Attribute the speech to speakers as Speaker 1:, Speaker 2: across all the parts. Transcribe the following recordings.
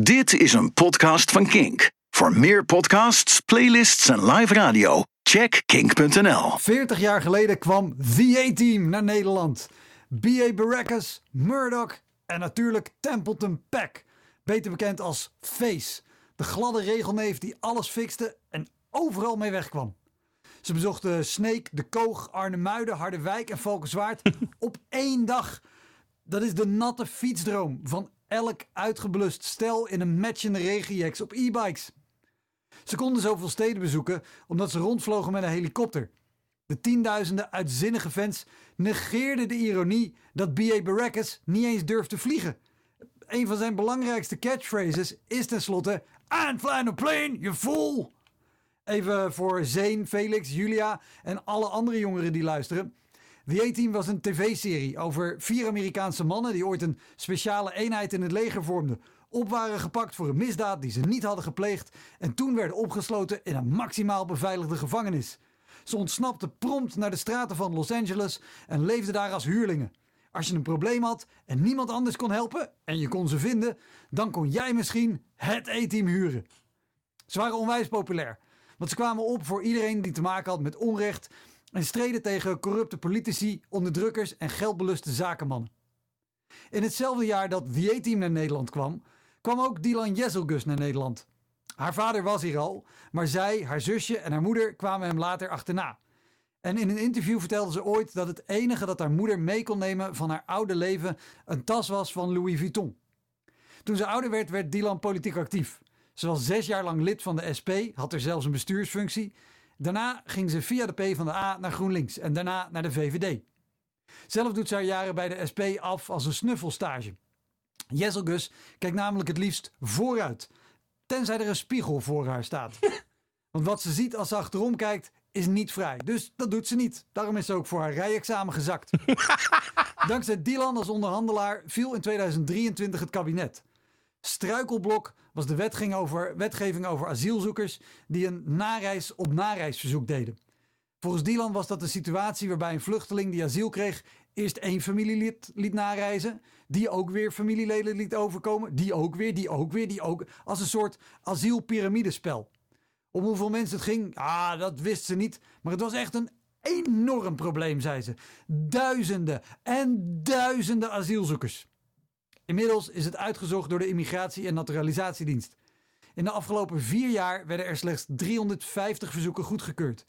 Speaker 1: Dit is een podcast van Kink. Voor meer podcasts, playlists en live radio, check kink.nl.
Speaker 2: 40 jaar geleden kwam The A-Team naar Nederland. B.A. Baracus, Murdoch en natuurlijk Templeton Peck. Beter bekend als Face. De gladde regelneef die alles fixte en overal mee wegkwam. Ze bezochten Sneek, De Koog, Arnhemuiden, Harderwijk en Valkenswaard op één dag. Dat is de natte fietsdroom van elk uitgeblust stel in een matchende regenjacks op e-bikes. Ze konden zoveel steden bezoeken omdat ze rondvlogen met een helikopter. De tienduizenden uitzinnige fans negeerden de ironie dat B.A. Baracus niet eens durfde vliegen. Een van zijn belangrijkste catchphrases is tenslotte I'm flying a plane, you fool! Even voor Zeen, Felix, Julia en alle andere jongeren die luisteren. The A-Team was een tv-serie over vier Amerikaanse mannen die ooit een speciale eenheid in het leger vormden. Op waren gepakt voor een misdaad die ze niet hadden gepleegd en toen werden opgesloten in een maximaal beveiligde gevangenis. Ze ontsnapten prompt naar de straten van Los Angeles en leefden daar als huurlingen. Als je een probleem had en niemand anders kon helpen en je kon ze vinden, dan kon jij misschien het A-team huren. Ze waren onwijs populair, want ze kwamen op voor iedereen die te maken had met onrecht en streden tegen corrupte politici, onderdrukkers en geldbeluste zakenmannen. In hetzelfde jaar dat A-team naar Nederland kwam, kwam ook Dylan Jezelgus naar Nederland. Haar vader was hier al, maar zij, haar zusje en haar moeder kwamen hem later achterna. En in een interview vertelde ze ooit dat het enige dat haar moeder mee kon nemen van haar oude leven een tas was van Louis Vuitton. Toen ze ouder werd, werd Dylan politiek actief. Ze was zes jaar lang lid van de SP, had er zelfs een bestuursfunctie. Daarna ging ze via de P van de A naar GroenLinks en daarna naar de VVD. Zelf doet ze haar jaren bij de SP af als een snuffelstage. Jesselgus kijkt namelijk het liefst vooruit, tenzij er een spiegel voor haar staat. Want wat ze ziet als ze achterom kijkt, is niet vrij. Dus dat doet ze niet. Daarom is ze ook voor haar rijexamen gezakt. Dankzij Dylan als onderhandelaar viel in 2023 het kabinet. Struikelblok was de wetgeving over, wetgeving over asielzoekers die een nareis op nareisverzoek deden. Volgens Dylan was dat een situatie waarbij een vluchteling die asiel kreeg eerst één familielid liet nareizen, die ook weer familieleden liet overkomen, die ook weer, die ook weer, die ook, als een soort asielpiramidespel. Om hoeveel mensen het ging, ah, dat wist ze niet, maar het was echt een enorm probleem, zei ze. Duizenden en duizenden asielzoekers. Inmiddels is het uitgezocht door de Immigratie- en Naturalisatiedienst. In de afgelopen vier jaar werden er slechts 350 verzoeken goedgekeurd.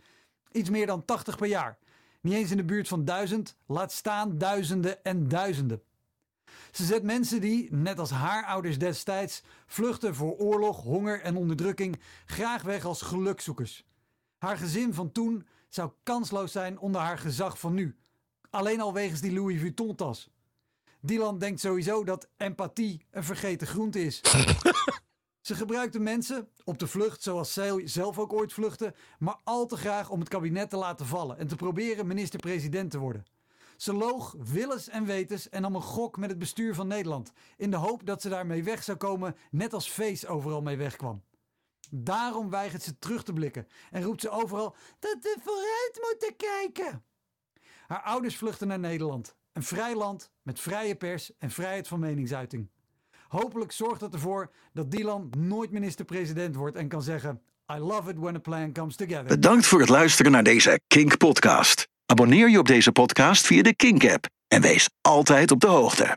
Speaker 2: Iets meer dan 80 per jaar. Niet eens in de buurt van duizend, laat staan duizenden en duizenden. Ze zet mensen die, net als haar ouders destijds, vluchten voor oorlog, honger en onderdrukking, graag weg als gelukzoekers. Haar gezin van toen zou kansloos zijn onder haar gezag van nu. Alleen al wegens die Louis Vuitton-tas. Dylan denkt sowieso dat empathie een vergeten groente is. Ze gebruikte mensen op de vlucht, zoals zij zelf ook ooit vluchtte, maar al te graag om het kabinet te laten vallen en te proberen minister-president te worden. Ze loog willens en wetens en nam een gok met het bestuur van Nederland, in de hoop dat ze daarmee weg zou komen, net als Face overal mee wegkwam. Daarom weigert ze terug te blikken en roept ze overal dat we vooruit moeten kijken. Haar ouders vluchten naar Nederland, een vrij land met vrije pers en vrijheid van meningsuiting. Hopelijk zorgt dat ervoor dat Dylan nooit minister-president wordt en kan zeggen: I love it when a plan comes together.
Speaker 1: Bedankt voor het luisteren naar deze Kink podcast. Abonneer je op deze podcast via de Kink app en wees altijd op de hoogte.